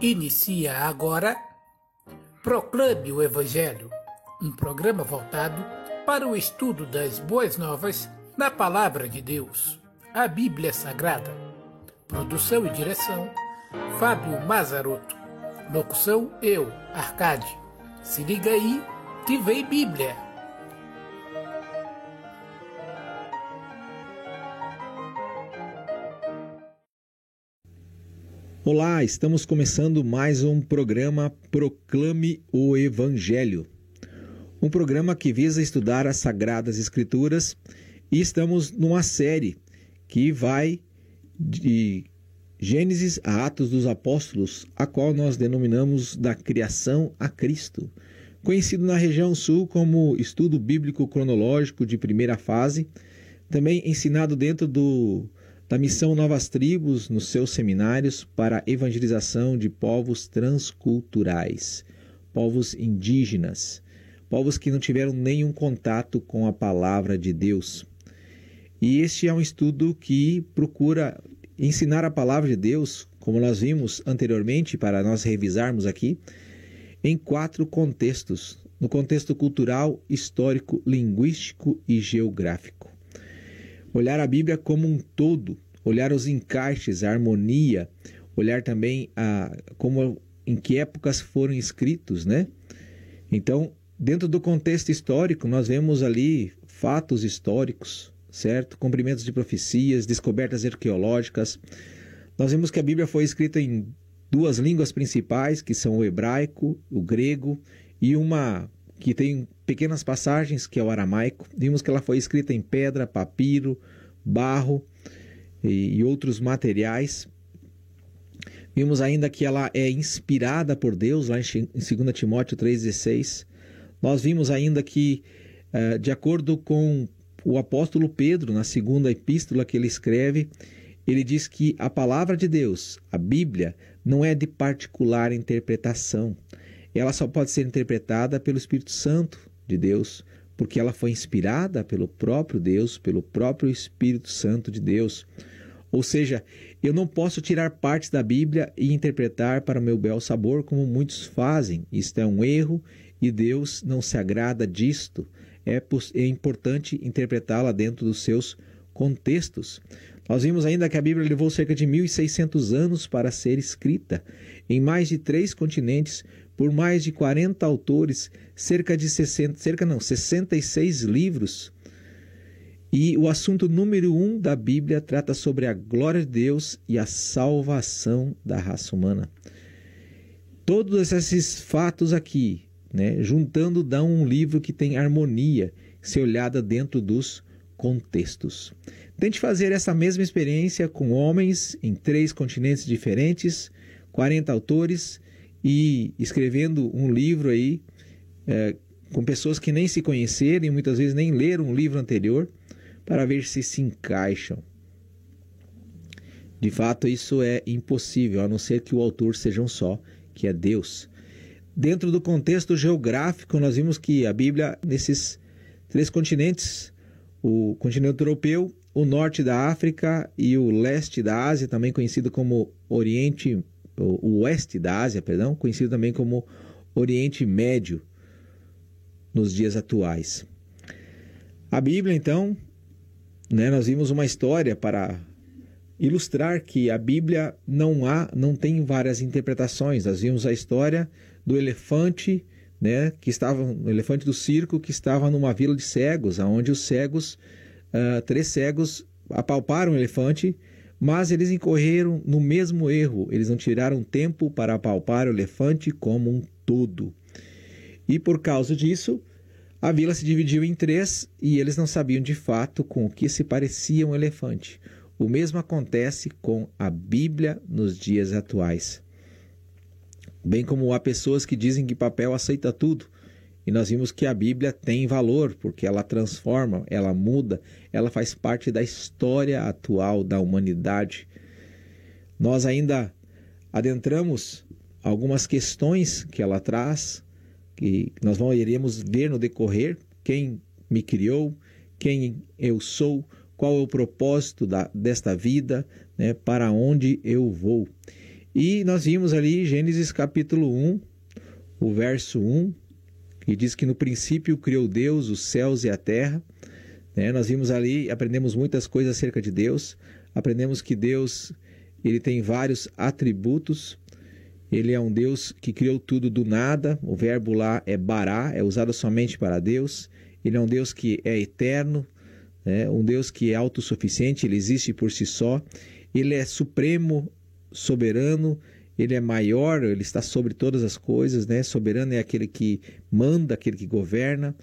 Inicia agora Proclame o Evangelho, um programa voltado para o estudo das boas novas na Palavra de Deus, a Bíblia Sagrada. Produção e direção: Fábio Mazarotto. Locução: eu, Arcade. Se liga aí que vem Bíblia. Olá, estamos começando mais um programa Proclame o Evangelho. Um programa que visa estudar as Sagradas Escrituras e estamos numa série que vai de Gênesis a Atos dos Apóstolos, a qual nós denominamos da criação a Cristo, conhecido na região sul como estudo bíblico cronológico de primeira fase, também ensinado dentro do da missão Novas Tribos nos seus seminários para a evangelização de povos transculturais, povos indígenas, povos que não tiveram nenhum contato com a palavra de Deus. E este é um estudo que procura ensinar a palavra de Deus, como nós vimos anteriormente, para nós revisarmos aqui, em quatro contextos: no contexto cultural, histórico, linguístico e geográfico olhar a Bíblia como um todo, olhar os encaixes, a harmonia, olhar também a como em que épocas foram escritos, né? Então, dentro do contexto histórico, nós vemos ali fatos históricos, certo? Cumprimentos de profecias, descobertas arqueológicas. Nós vemos que a Bíblia foi escrita em duas línguas principais, que são o hebraico, o grego, e uma que tem pequenas passagens, que é o aramaico. Vimos que ela foi escrita em pedra, papiro, barro e, e outros materiais. Vimos ainda que ela é inspirada por Deus, lá em 2 Timóteo 3,16. Nós vimos ainda que, uh, de acordo com o apóstolo Pedro, na segunda epístola que ele escreve, ele diz que a palavra de Deus, a Bíblia, não é de particular interpretação ela só pode ser interpretada pelo Espírito Santo de Deus, porque ela foi inspirada pelo próprio Deus, pelo próprio Espírito Santo de Deus. Ou seja, eu não posso tirar partes da Bíblia e interpretar para o meu bel sabor, como muitos fazem. Isto é um erro e Deus não se agrada disto. É, é importante interpretá-la dentro dos seus contextos. Nós vimos ainda que a Bíblia levou cerca de 1.600 anos para ser escrita, em mais de três continentes, por mais de 40 autores, cerca de 60, cerca não, 66 livros. E o assunto número um da Bíblia trata sobre a glória de Deus e a salvação da raça humana. Todos esses fatos aqui, né, juntando, dão um livro que tem harmonia, se olhada dentro dos contextos. Tente fazer essa mesma experiência com homens em três continentes diferentes, 40 autores e escrevendo um livro aí é, com pessoas que nem se conheceram e muitas vezes nem leram um livro anterior para ver se se encaixam. De fato, isso é impossível, a não ser que o autor seja um só, que é Deus. Dentro do contexto geográfico, nós vimos que a Bíblia, nesses três continentes, o continente europeu, o norte da África e o leste da Ásia, também conhecido como Oriente, o oeste da Ásia, perdão, conhecido também como Oriente Médio nos dias atuais. A Bíblia, então, né, nós vimos uma história para ilustrar que a Bíblia não há, não tem várias interpretações. Nós vimos a história do elefante né, que estava no elefante do circo que estava numa vila de cegos, aonde os cegos, uh, três cegos apalparam o elefante, mas eles incorreram no mesmo erro. Eles não tiraram tempo para apalpar o elefante como um todo. E por causa disso, a vila se dividiu em três e eles não sabiam de fato com o que se parecia um elefante. O mesmo acontece com a Bíblia nos dias atuais. Bem como há pessoas que dizem que papel aceita tudo. E nós vimos que a Bíblia tem valor, porque ela transforma, ela muda, ela faz parte da história atual da humanidade. Nós ainda adentramos algumas questões que ela traz, que nós iremos ver no decorrer: quem me criou, quem eu sou, qual é o propósito da, desta vida, né, para onde eu vou. E nós vimos ali Gênesis capítulo 1, o verso 1, que diz que no princípio criou Deus os céus e a terra. Né? Nós vimos ali, aprendemos muitas coisas acerca de Deus, aprendemos que Deus ele tem vários atributos, ele é um Deus que criou tudo do nada, o verbo lá é bará, é usado somente para Deus, ele é um Deus que é eterno, né? um Deus que é autossuficiente, ele existe por si só, ele é supremo, soberano, ele é maior, ele está sobre todas as coisas, né? Soberano é aquele que manda, aquele que governa.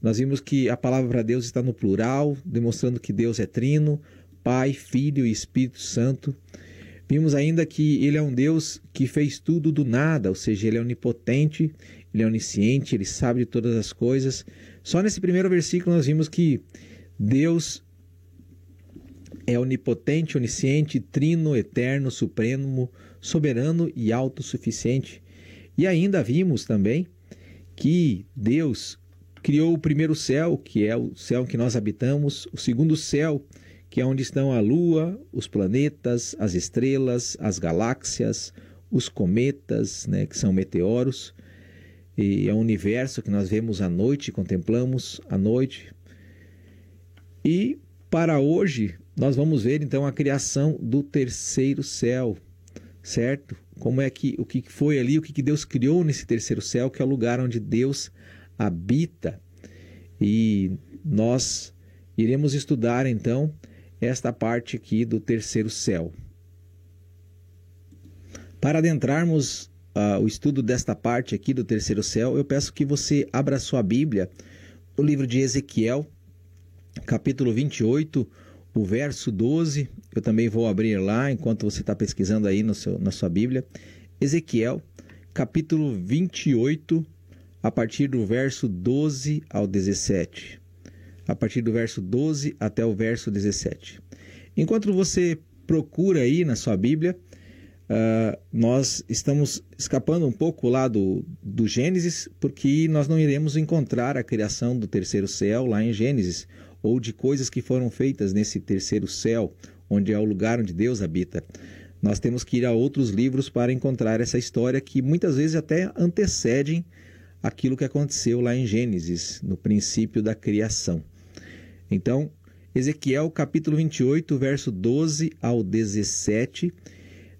Nós vimos que a palavra para Deus está no plural, demonstrando que Deus é trino, Pai, Filho e Espírito Santo. Vimos ainda que ele é um Deus que fez tudo do nada, ou seja, ele é onipotente, ele é onisciente, ele sabe de todas as coisas. Só nesse primeiro versículo nós vimos que Deus é onipotente, onisciente, trino, eterno, supremo, soberano e autossuficiente. E ainda vimos também que Deus criou o primeiro céu, que é o céu que nós habitamos, o segundo céu, que é onde estão a lua, os planetas, as estrelas, as galáxias, os cometas, né, que são meteoros, e é o universo que nós vemos à noite, contemplamos à noite. E para hoje, nós vamos ver então a criação do terceiro céu, certo? Como é que o que foi ali, o que Deus criou nesse terceiro céu, que é o lugar onde Deus habita. E nós iremos estudar então esta parte aqui do terceiro céu. Para adentrarmos uh, o estudo desta parte aqui do terceiro céu, eu peço que você abra sua Bíblia no livro de Ezequiel, capítulo 28, o verso 12. Eu também vou abrir lá enquanto você está pesquisando aí no seu, na sua Bíblia. Ezequiel, capítulo 28, a partir do verso 12 ao 17. A partir do verso 12 até o verso 17. Enquanto você procura aí na sua Bíblia, uh, nós estamos escapando um pouco lá do, do Gênesis, porque nós não iremos encontrar a criação do terceiro céu lá em Gênesis ou de coisas que foram feitas nesse terceiro céu, onde é o lugar onde Deus habita. Nós temos que ir a outros livros para encontrar essa história que muitas vezes até antecedem aquilo que aconteceu lá em Gênesis, no princípio da criação. Então, Ezequiel capítulo 28, verso 12 ao 17.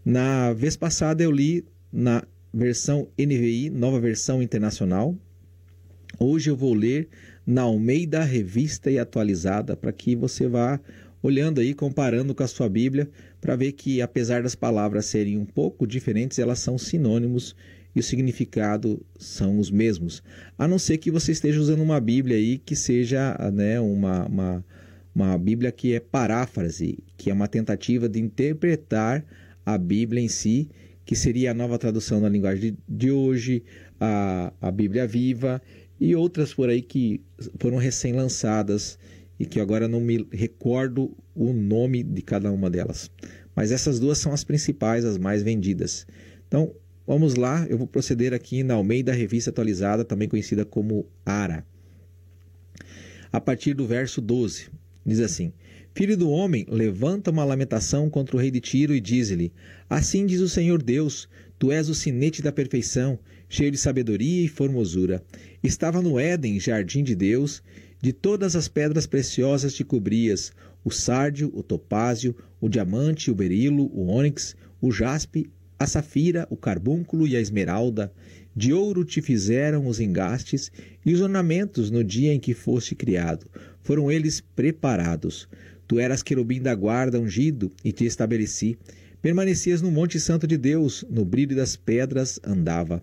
Na vez passada eu li na versão NVI, nova versão internacional. Hoje eu vou ler na Almeida Revista e Atualizada, para que você vá olhando aí, comparando com a sua Bíblia, para ver que apesar das palavras serem um pouco diferentes, elas são sinônimos e o significado são os mesmos. A não ser que você esteja usando uma Bíblia aí que seja né, uma, uma, uma Bíblia que é paráfrase, que é uma tentativa de interpretar a Bíblia em si, que seria a nova tradução na linguagem de hoje, a, a Bíblia viva e outras por aí que foram recém-lançadas e que agora não me recordo o nome de cada uma delas. Mas essas duas são as principais, as mais vendidas. Então, vamos lá, eu vou proceder aqui na Almeida Revista Atualizada, também conhecida como ARA. A partir do verso 12, diz assim: Filho do homem, levanta uma lamentação contra o rei de Tiro e diz-lhe: Assim diz o Senhor Deus: Tu és o sinete da perfeição, cheio de sabedoria e formosura. Estava no Éden, jardim de Deus, de todas as pedras preciosas te cobrias: o sárdio, o topázio, o diamante, o berilo, o ônix, o jaspe, a safira, o carbúnculo e a esmeralda. De ouro te fizeram os engastes e os ornamentos no dia em que foste criado. Foram eles preparados. Tu eras querubim da guarda ungido e te estabeleci. Permanecias no Monte Santo de Deus, no brilho das pedras andava.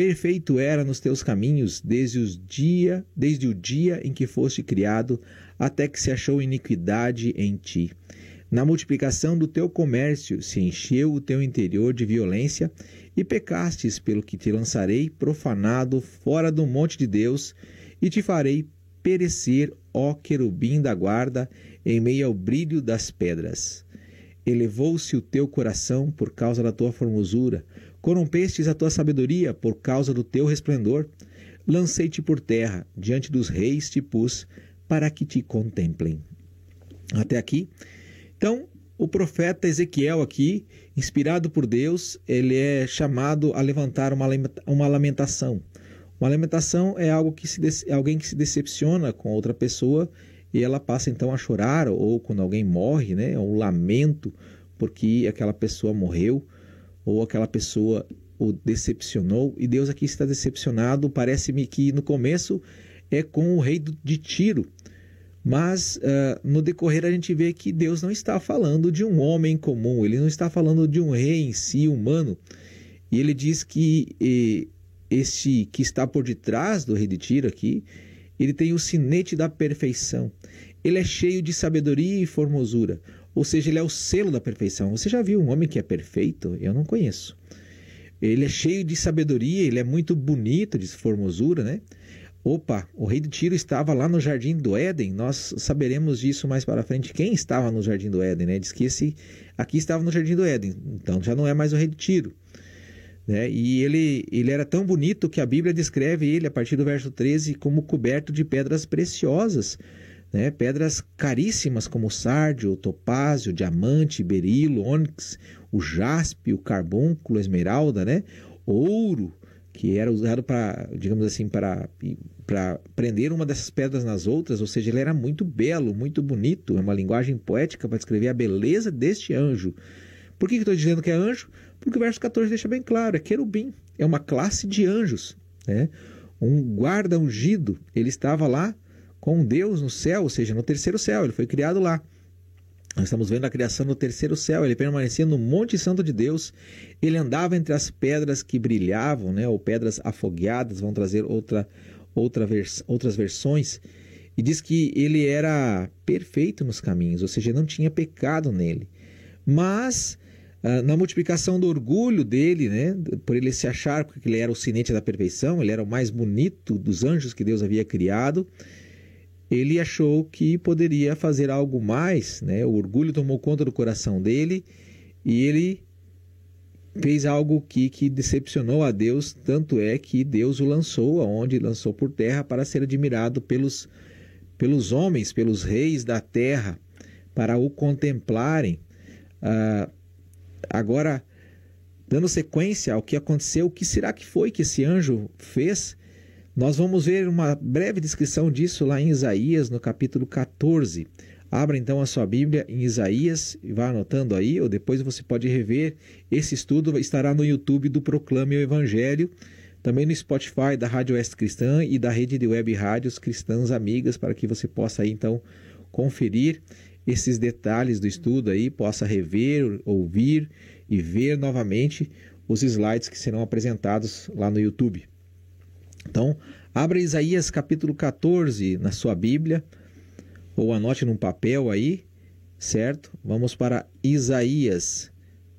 Perfeito era nos teus caminhos desde, os dia, desde o dia em que foste criado, até que se achou iniquidade em ti. Na multiplicação do teu comércio se encheu o teu interior de violência, e pecastes, pelo que te lançarei profanado fora do monte de Deus, e te farei perecer, ó querubim da guarda, em meio ao brilho das pedras. Elevou-se o teu coração por causa da tua formosura, Corrompestes a tua sabedoria por causa do teu resplendor. Lancei-te por terra, diante dos reis te pus, para que te contemplem. Até aqui. Então, o profeta Ezequiel aqui, inspirado por Deus, ele é chamado a levantar uma, lamentação. Uma lamentação é algo que se alguém que se decepciona com outra pessoa e ela passa então a chorar, ou quando alguém morre, né, é um lamento porque aquela pessoa morreu, ou aquela pessoa o decepcionou, e Deus aqui está decepcionado, parece-me que no começo é com o rei de Tiro, mas uh, no decorrer a gente vê que Deus não está falando de um homem comum, ele não está falando de um rei em si humano. E ele diz que eh, este que está por detrás do rei de Tiro aqui, ele tem o sinete da perfeição. Ele é cheio de sabedoria e formosura, ou seja, ele é o selo da perfeição. Você já viu um homem que é perfeito? Eu não conheço. Ele é cheio de sabedoria, ele é muito bonito, de formosura, né? Opa, o rei de Tiro estava lá no Jardim do Éden. Nós saberemos disso mais para frente. Quem estava no Jardim do Éden, né? Diz que esse aqui estava no Jardim do Éden. Então já não é mais o rei de Tiro. Né? E ele, ele era tão bonito que a Bíblia descreve ele, a partir do verso 13, como coberto de pedras preciosas. Né? Pedras caríssimas como sárdio, topázio, diamante, berilo, ônix, o jaspe, o carbúnculo, esmeralda, né? ouro, que era usado para, digamos assim, para, para prender uma dessas pedras nas outras, ou seja, ele era muito belo, muito bonito, é uma linguagem poética para descrever a beleza deste anjo. Por que, que estou dizendo que é anjo? Porque o verso 14 deixa bem claro, é querubim, é uma classe de anjos, né? Um guarda ungido, ele estava lá com Deus no céu, ou seja, no terceiro céu, ele foi criado lá. Nós estamos vendo a criação no terceiro céu. Ele permanecia no Monte Santo de Deus. Ele andava entre as pedras que brilhavam, né, ou pedras afogueadas, vão trazer outra, outra vers outras versões. E diz que ele era perfeito nos caminhos, ou seja, não tinha pecado nele. Mas ah, na multiplicação do orgulho dele, né, por ele se achar que ele era o sinete da perfeição, ele era o mais bonito dos anjos que Deus havia criado ele achou que poderia fazer algo mais, né? O orgulho tomou conta do coração dele e ele fez algo que, que decepcionou a Deus, tanto é que Deus o lançou aonde lançou por terra para ser admirado pelos pelos homens, pelos reis da terra, para o contemplarem. Ah, agora, dando sequência ao que aconteceu, o que será que foi que esse anjo fez? Nós vamos ver uma breve descrição disso lá em Isaías, no capítulo 14. Abra então a sua Bíblia em Isaías e vá anotando aí, ou depois você pode rever. Esse estudo estará no YouTube do Proclame o Evangelho, também no Spotify da Rádio Oeste Cristã e da rede de web rádios cristãs amigas, para que você possa aí então conferir esses detalhes do estudo aí, possa rever, ouvir e ver novamente os slides que serão apresentados lá no YouTube. Então, abra Isaías capítulo 14 na sua Bíblia, ou anote num papel aí, certo? Vamos para Isaías,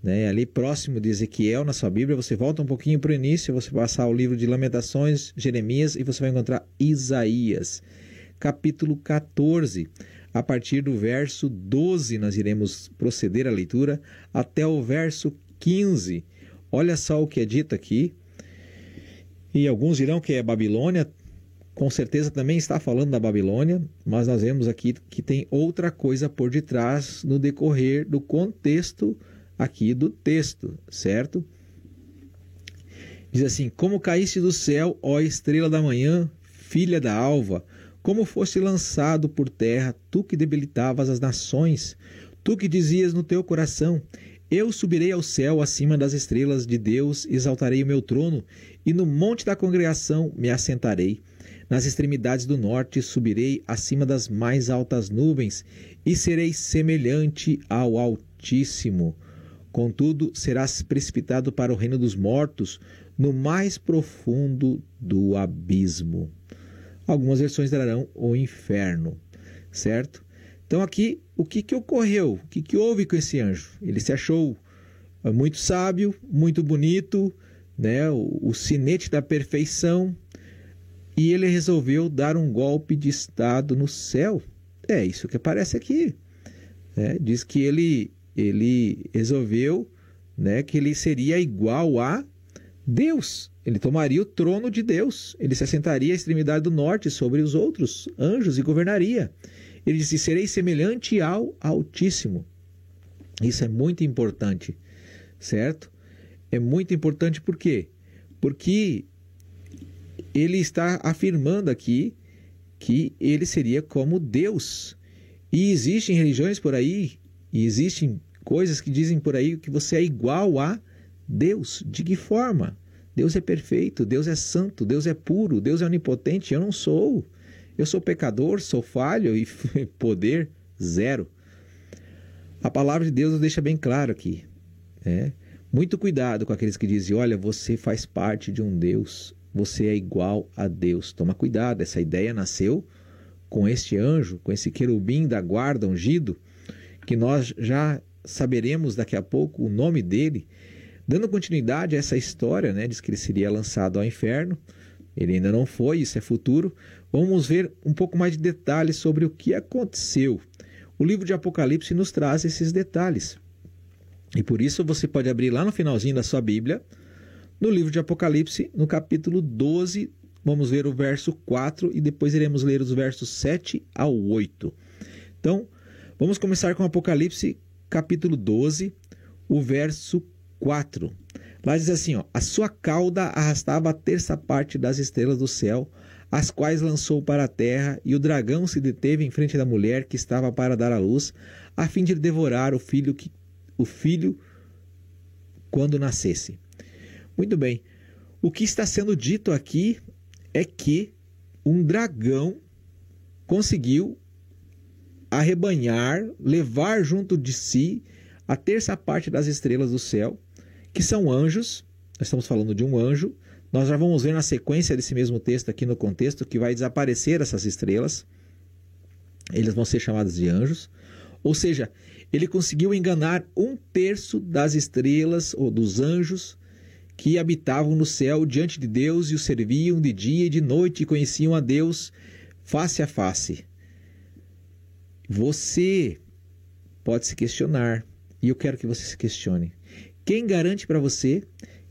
né? ali próximo de Ezequiel na sua Bíblia. Você volta um pouquinho para o início, você passar o livro de Lamentações, Jeremias, e você vai encontrar Isaías, capítulo 14. A partir do verso 12, nós iremos proceder à leitura até o verso 15. Olha só o que é dito aqui. E alguns dirão que é Babilônia, com certeza também está falando da Babilônia, mas nós vemos aqui que tem outra coisa por detrás no decorrer do contexto aqui do texto, certo? Diz assim: Como caíste do céu, ó estrela da manhã, filha da alva, como foste lançado por terra, tu que debilitavas as nações, tu que dizias no teu coração: eu subirei ao céu acima das estrelas de Deus, exaltarei o meu trono, e no monte da congregação me assentarei. Nas extremidades do norte subirei acima das mais altas nuvens, e serei semelhante ao Altíssimo. Contudo, serás precipitado para o reino dos mortos, no mais profundo do abismo. Algumas versões darão o inferno, certo? Então aqui, o que, que ocorreu? O que, que houve com esse anjo? Ele se achou eh, muito sábio, muito bonito, né? o, sinete da perfeição, e ele resolveu dar um golpe de Estado no céu. É isso que aparece aqui. Né? Diz que ele, ele resolveu né, que ele seria igual a Deus. Ele tomaria o trono de Deus. Ele se assentaria à extremidade do norte sobre os outros anjos e governaria. Ele disse: Serei semelhante ao Altíssimo. Isso é muito importante, certo? É muito importante por quê? Porque ele está afirmando aqui que ele seria como Deus. E existem religiões por aí, e existem coisas que dizem por aí que você é igual a Deus. De que forma? Deus é perfeito, Deus é santo, Deus é puro, Deus é onipotente. Eu não sou. Eu sou pecador, sou falho e poder zero. A palavra de Deus nos deixa bem claro aqui. Né? Muito cuidado com aqueles que dizem: olha, você faz parte de um Deus, você é igual a Deus. Toma cuidado, essa ideia nasceu com este anjo, com esse querubim da guarda ungido, que nós já saberemos daqui a pouco o nome dele. Dando continuidade a essa história, né, diz que ele seria lançado ao inferno. Ele ainda não foi, isso é futuro. Vamos ver um pouco mais de detalhes sobre o que aconteceu. O livro de Apocalipse nos traz esses detalhes. E por isso você pode abrir lá no finalzinho da sua Bíblia, no livro de Apocalipse, no capítulo 12, vamos ver o verso 4 e depois iremos ler os versos 7 ao 8. Então, vamos começar com Apocalipse, capítulo 12, o verso 4. Lá diz assim: ó, A sua cauda arrastava a terça parte das estrelas do céu, as quais lançou para a terra, e o dragão se deteve em frente da mulher que estava para dar à luz, a fim de devorar o filho que o filho quando nascesse. Muito bem. O que está sendo dito aqui é que um dragão conseguiu arrebanhar, levar junto de si a terça parte das estrelas do céu, que são anjos. Nós estamos falando de um anjo. Nós já vamos ver na sequência desse mesmo texto aqui no contexto que vai desaparecer essas estrelas. Eles vão ser chamados de anjos. Ou seja, ele conseguiu enganar um terço das estrelas ou dos anjos que habitavam no céu diante de Deus e o serviam de dia e de noite e conheciam a Deus face a face. Você pode se questionar, e eu quero que você se questione. Quem garante para você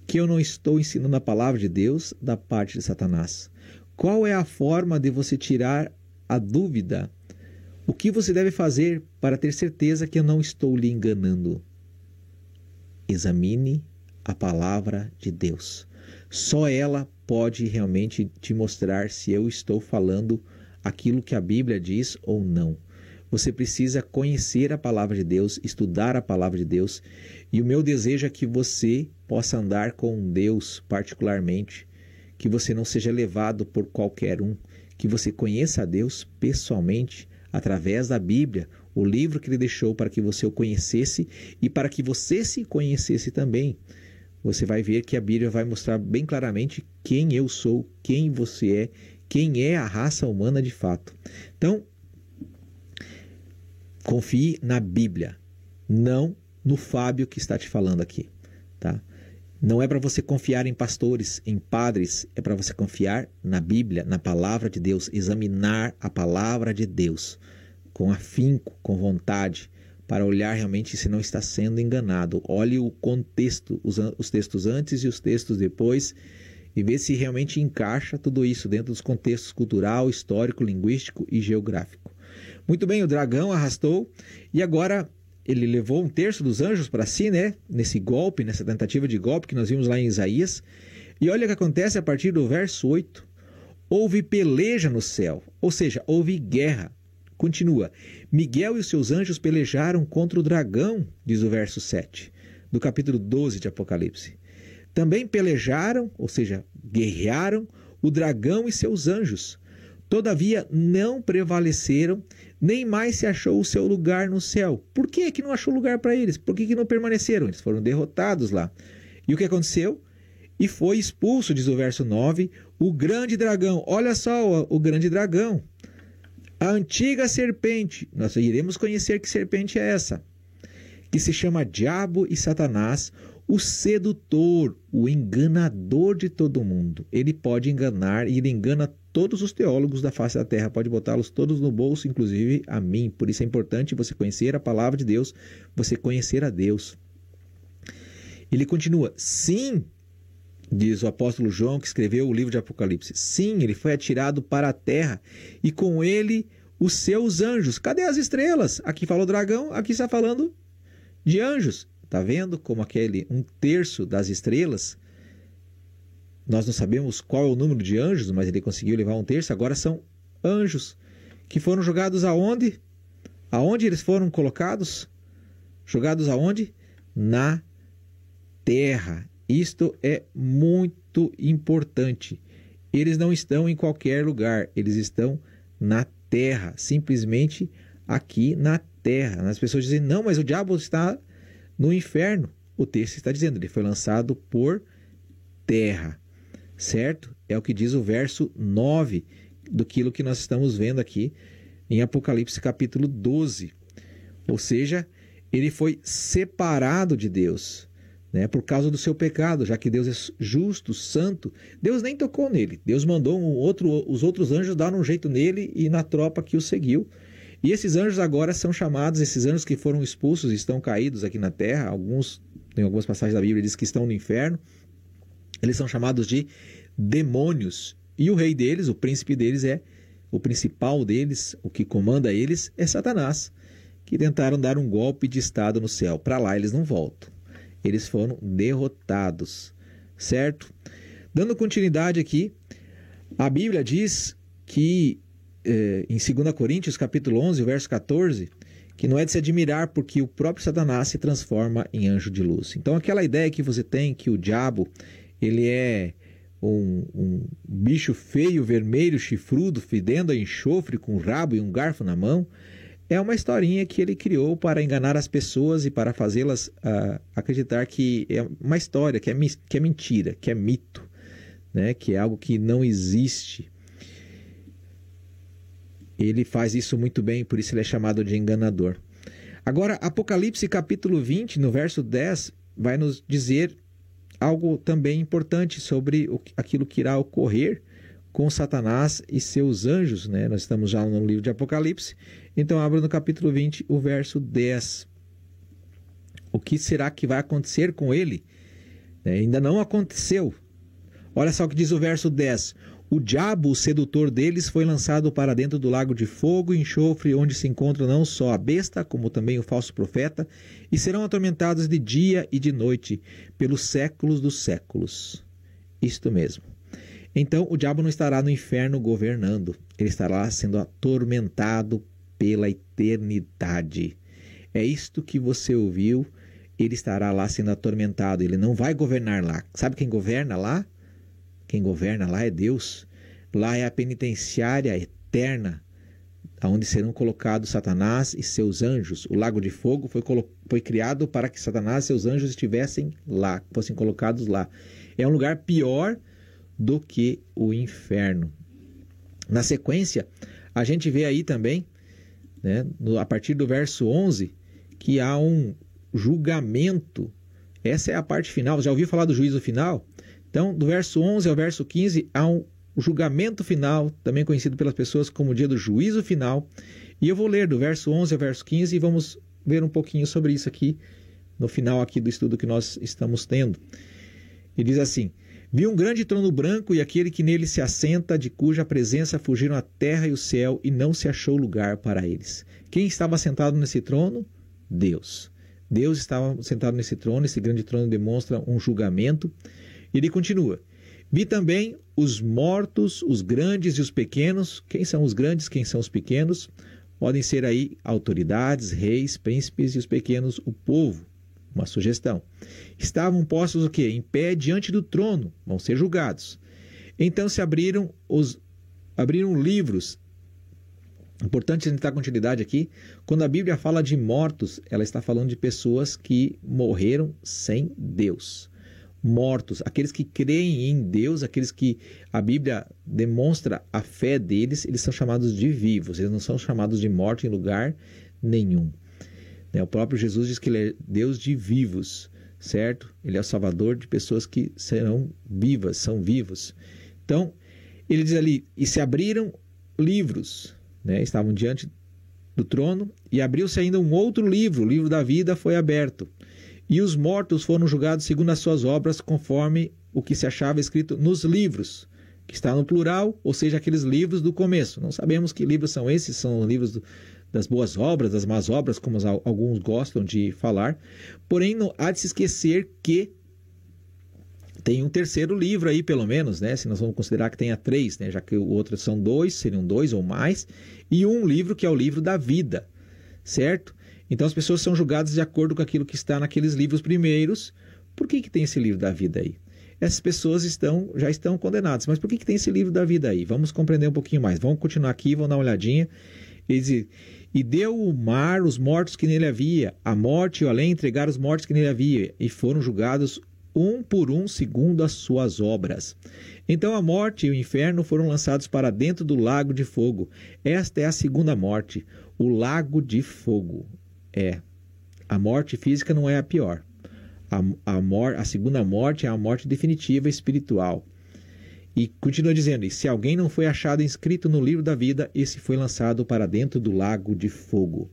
que eu não estou ensinando a palavra de Deus da parte de Satanás? Qual é a forma de você tirar a dúvida? O que você deve fazer para ter certeza que eu não estou lhe enganando? Examine a palavra de Deus. Só ela pode realmente te mostrar se eu estou falando aquilo que a Bíblia diz ou não. Você precisa conhecer a palavra de Deus, estudar a palavra de Deus, e o meu desejo é que você possa andar com Deus particularmente, que você não seja levado por qualquer um, que você conheça a Deus pessoalmente através da Bíblia, o livro que ele deixou para que você o conhecesse e para que você se conhecesse também você vai ver que a Bíblia vai mostrar bem claramente quem eu sou, quem você é, quem é a raça humana de fato. Então, confie na Bíblia, não no Fábio que está te falando aqui, tá? Não é para você confiar em pastores, em padres, é para você confiar na Bíblia, na palavra de Deus, examinar a palavra de Deus com afinco, com vontade, para olhar realmente se não está sendo enganado. Olhe o contexto, os, os textos antes e os textos depois, e vê se realmente encaixa tudo isso dentro dos contextos cultural, histórico, linguístico e geográfico. Muito bem, o dragão arrastou e agora ele levou um terço dos anjos para si, né? Nesse golpe, nessa tentativa de golpe que nós vimos lá em Isaías. E olha o que acontece a partir do verso 8. Houve peleja no céu, ou seja, houve guerra. Continua: Miguel e os seus anjos pelejaram contra o dragão, diz o verso 7, do capítulo 12 de Apocalipse. Também pelejaram, ou seja, guerrearam, o dragão e seus anjos. Todavia não prevaleceram, nem mais se achou o seu lugar no céu. Por que, que não achou lugar para eles? Por que, que não permaneceram? Eles foram derrotados lá. E o que aconteceu? E foi expulso, diz o verso 9, o grande dragão. Olha só o, o grande dragão, a antiga serpente, nós iremos conhecer que serpente é essa, que se chama Diabo e Satanás, o sedutor, o enganador de todo mundo. Ele pode enganar e ele engana todos os teólogos da face da terra, pode botá-los todos no bolso, inclusive a mim. Por isso é importante você conhecer a palavra de Deus, você conhecer a Deus. Ele continua: sim, diz o apóstolo João, que escreveu o livro de Apocalipse. Sim, ele foi atirado para a terra e com ele os seus anjos. Cadê as estrelas? Aqui fala o dragão, aqui está falando de anjos. Tá vendo como aquele um terço das estrelas nós não sabemos qual é o número de anjos, mas ele conseguiu levar um terço. Agora são anjos que foram jogados aonde? Aonde eles foram colocados? Jogados aonde? Na terra. Isto é muito importante. Eles não estão em qualquer lugar, eles estão na terra, simplesmente aqui na terra. As pessoas dizem: não, mas o diabo está no inferno. O texto está dizendo: ele foi lançado por terra certo? É o que diz o verso 9 do que nós estamos vendo aqui em Apocalipse capítulo 12. Ou seja, ele foi separado de Deus, né, por causa do seu pecado, já que Deus é justo, santo. Deus nem tocou nele. Deus mandou um outro, os outros anjos dar um jeito nele e na tropa que o seguiu. E esses anjos agora são chamados, esses anjos que foram expulsos estão caídos aqui na terra. Alguns, tem algumas passagens da Bíblia diz que estão no inferno. Eles são chamados de demônios. E o rei deles, o príncipe deles é o principal deles, o que comanda eles é Satanás, que tentaram dar um golpe de estado no céu. Para lá eles não voltam. Eles foram derrotados, certo? Dando continuidade aqui, a Bíblia diz que eh, em 2 Coríntios capítulo 11, verso 14, que não é de se admirar porque o próprio Satanás se transforma em anjo de luz. Então aquela ideia que você tem que o diabo ele é um, um, bicho feio, vermelho, chifrudo, fedendo a enxofre, com um rabo e um garfo na mão, é uma historinha que ele criou para enganar as pessoas e para fazê-las uh, acreditar que é uma história, que é, que é mentira, que é mito, né? que é algo que não existe. Ele faz isso muito bem, por isso ele é chamado de enganador. Agora, Apocalipse capítulo 20, no verso 10, vai nos dizer algo também importante sobre o, aquilo que irá ocorrer com Satanás e seus anjos. Né? Nós estamos já no livro de Apocalipse. Então, abra no capítulo 20, o verso 10. O que será que vai acontecer com ele? É, ainda não aconteceu. Olha só o que diz o verso 10. O diabo, o sedutor deles, foi lançado para dentro do lago de fogo e enxofre, onde se encontra não só a besta, como também o falso profeta, e serão atormentados de dia e de noite, pelos séculos dos séculos. Isto mesmo. Então o diabo não estará no inferno governando, ele estará sendo atormentado pela eternidade. É isto que você ouviu, ele estará lá sendo atormentado, ele não vai governar lá. Sabe quem governa lá? Quem governa lá é Deus. Lá é a penitenciária eterna, onde serão colocados Satanás e seus anjos. O lago de fogo foi, foi criado para que Satanás e seus anjos estivessem lá, fossem colocados lá. É um lugar pior do que o inferno. Na sequência, a gente vê aí também, né, a partir do verso 11, que há um julgamento. Essa é a parte final. Já ouviu falar do juízo final? Então, do verso 11 ao verso 15, há um julgamento final, também conhecido pelas pessoas como o dia do juízo final. E eu vou ler do verso 11 ao verso 15 e vamos ver um pouquinho sobre isso aqui no final aqui do estudo que nós estamos tendo. E diz assim: Vi um grande trono branco e aquele que nele se assenta, de cuja presença fugiram a terra e o céu, e não se achou lugar para eles. Quem estava sentado nesse trono? Deus. Deus estava sentado nesse trono, esse grande trono demonstra um julgamento ele continua: Vi também os mortos, os grandes e os pequenos. Quem são os grandes, quem são os pequenos? Podem ser aí autoridades, reis, príncipes e os pequenos, o povo. Uma sugestão. Estavam postos o quê? Em pé diante do trono, vão ser julgados. Então se abriram os abriram livros. Importante a gente dar continuidade aqui. Quando a Bíblia fala de mortos, ela está falando de pessoas que morreram sem Deus mortos, aqueles que creem em Deus, aqueles que a Bíblia demonstra a fé deles, eles são chamados de vivos, eles não são chamados de mortos em lugar nenhum. Né, o próprio Jesus diz que ele é Deus de vivos, certo? Ele é o salvador de pessoas que serão vivas, são vivos. Então, ele diz ali: e se abriram livros, né? estavam diante do trono, e abriu-se ainda um outro livro, o livro da vida foi aberto. E os mortos foram julgados segundo as suas obras, conforme o que se achava escrito nos livros, que está no plural, ou seja, aqueles livros do começo. Não sabemos que livros são esses, são livros do, das boas obras, das más obras, como alguns gostam de falar. Porém, não há de se esquecer que tem um terceiro livro aí, pelo menos, né? Se nós vamos considerar que tenha três, né? Já que o outro são dois, seriam dois ou mais, e um livro que é o livro da vida, certo? Então as pessoas são julgadas de acordo com aquilo que está naqueles livros primeiros. Por que, que tem esse livro da vida aí? Essas pessoas estão já estão condenadas. Mas por que, que tem esse livro da vida aí? Vamos compreender um pouquinho mais. Vamos continuar aqui, vamos dar uma olhadinha. Ele diz, e deu o mar os mortos que nele havia, a morte e o além entregaram os mortos que nele havia, e foram julgados um por um segundo as suas obras. Então a morte e o inferno foram lançados para dentro do lago de fogo. Esta é a segunda morte, o lago de fogo. É. A morte física não é a pior. A, a, mor a segunda morte é a morte definitiva espiritual. E continua dizendo: e se alguém não foi achado inscrito no livro da vida, esse foi lançado para dentro do lago de fogo.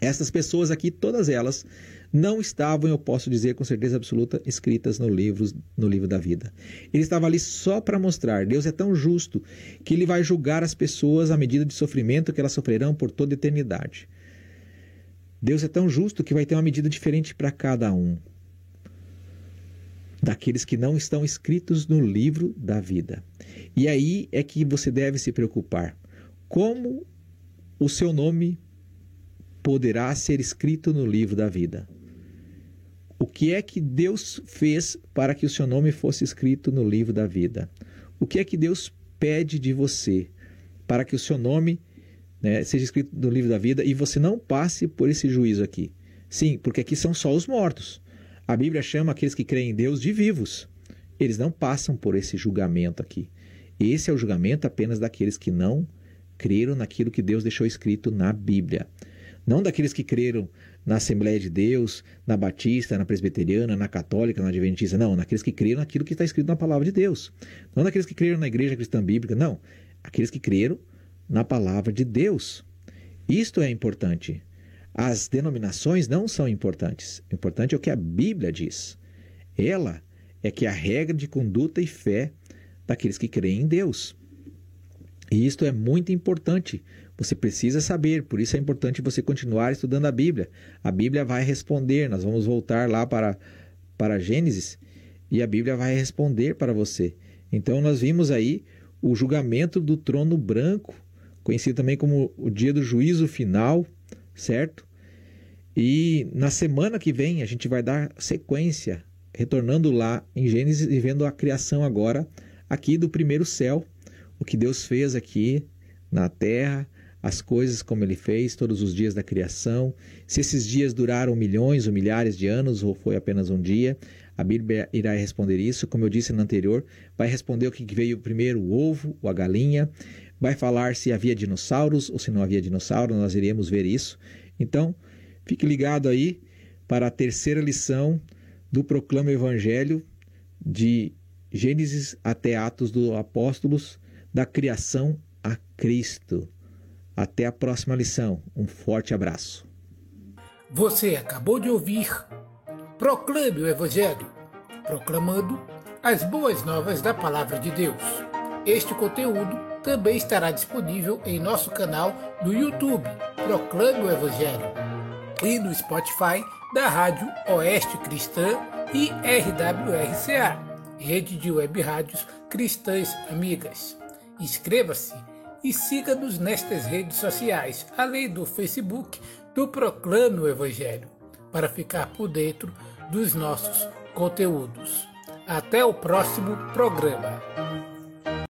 Essas pessoas aqui, todas elas, não estavam, eu posso dizer com certeza absoluta, escritas no livro, no livro da vida. Ele estava ali só para mostrar. Deus é tão justo que ele vai julgar as pessoas à medida de sofrimento que elas sofrerão por toda a eternidade. Deus é tão justo que vai ter uma medida diferente para cada um. Daqueles que não estão escritos no livro da vida. E aí é que você deve se preocupar. Como o seu nome poderá ser escrito no livro da vida? O que é que Deus fez para que o seu nome fosse escrito no livro da vida? O que é que Deus pede de você para que o seu nome né, seja escrito no livro da vida e você não passe por esse juízo aqui? Sim, porque aqui são só os mortos. A Bíblia chama aqueles que creem em Deus de vivos. Eles não passam por esse julgamento aqui. Esse é o julgamento apenas daqueles que não creram naquilo que Deus deixou escrito na Bíblia. Não daqueles que creram na Assembleia de Deus, na Batista, na Presbiteriana, na Católica, na Adventista. Não, naqueles que creram naquilo que está escrito na palavra de Deus. Não naqueles que creram na Igreja Cristã Bíblica. Não. Aqueles que creram na palavra de Deus. Isto é importante. As denominações não são importantes. O importante é o que a Bíblia diz. Ela é que é a regra de conduta e fé daqueles que creem em Deus. E isto é muito importante, você precisa saber, por isso é importante você continuar estudando a Bíblia. A Bíblia vai responder, nós vamos voltar lá para, para Gênesis e a Bíblia vai responder para você. Então nós vimos aí o julgamento do trono branco, conhecido também como o dia do juízo final, certo? E na semana que vem a gente vai dar sequência, retornando lá em Gênesis e vendo a criação agora aqui do primeiro céu, o que Deus fez aqui na terra, as coisas como ele fez todos os dias da criação, se esses dias duraram milhões ou milhares de anos ou foi apenas um dia. A Bíblia irá responder isso, como eu disse no anterior, vai responder o que veio primeiro, o ovo a galinha, vai falar se havia dinossauros ou se não havia dinossauro, nós iremos ver isso. Então, fique ligado aí para a terceira lição do Proclama Evangelho de Gênesis até Atos dos Apóstolos, da criação a Cristo. Até a próxima lição. Um forte abraço. Você acabou de ouvir Proclame o Evangelho, proclamando as boas novas da Palavra de Deus. Este conteúdo também estará disponível em nosso canal no YouTube, Proclame o Evangelho, e no Spotify da Rádio Oeste Cristã e RWRCA, Rede de Web Rádios Cristãs Amigas. Inscreva-se e siga-nos nestas redes sociais, além do Facebook do Proclame o Evangelho, para ficar por dentro dos nossos conteúdos. Até o próximo programa.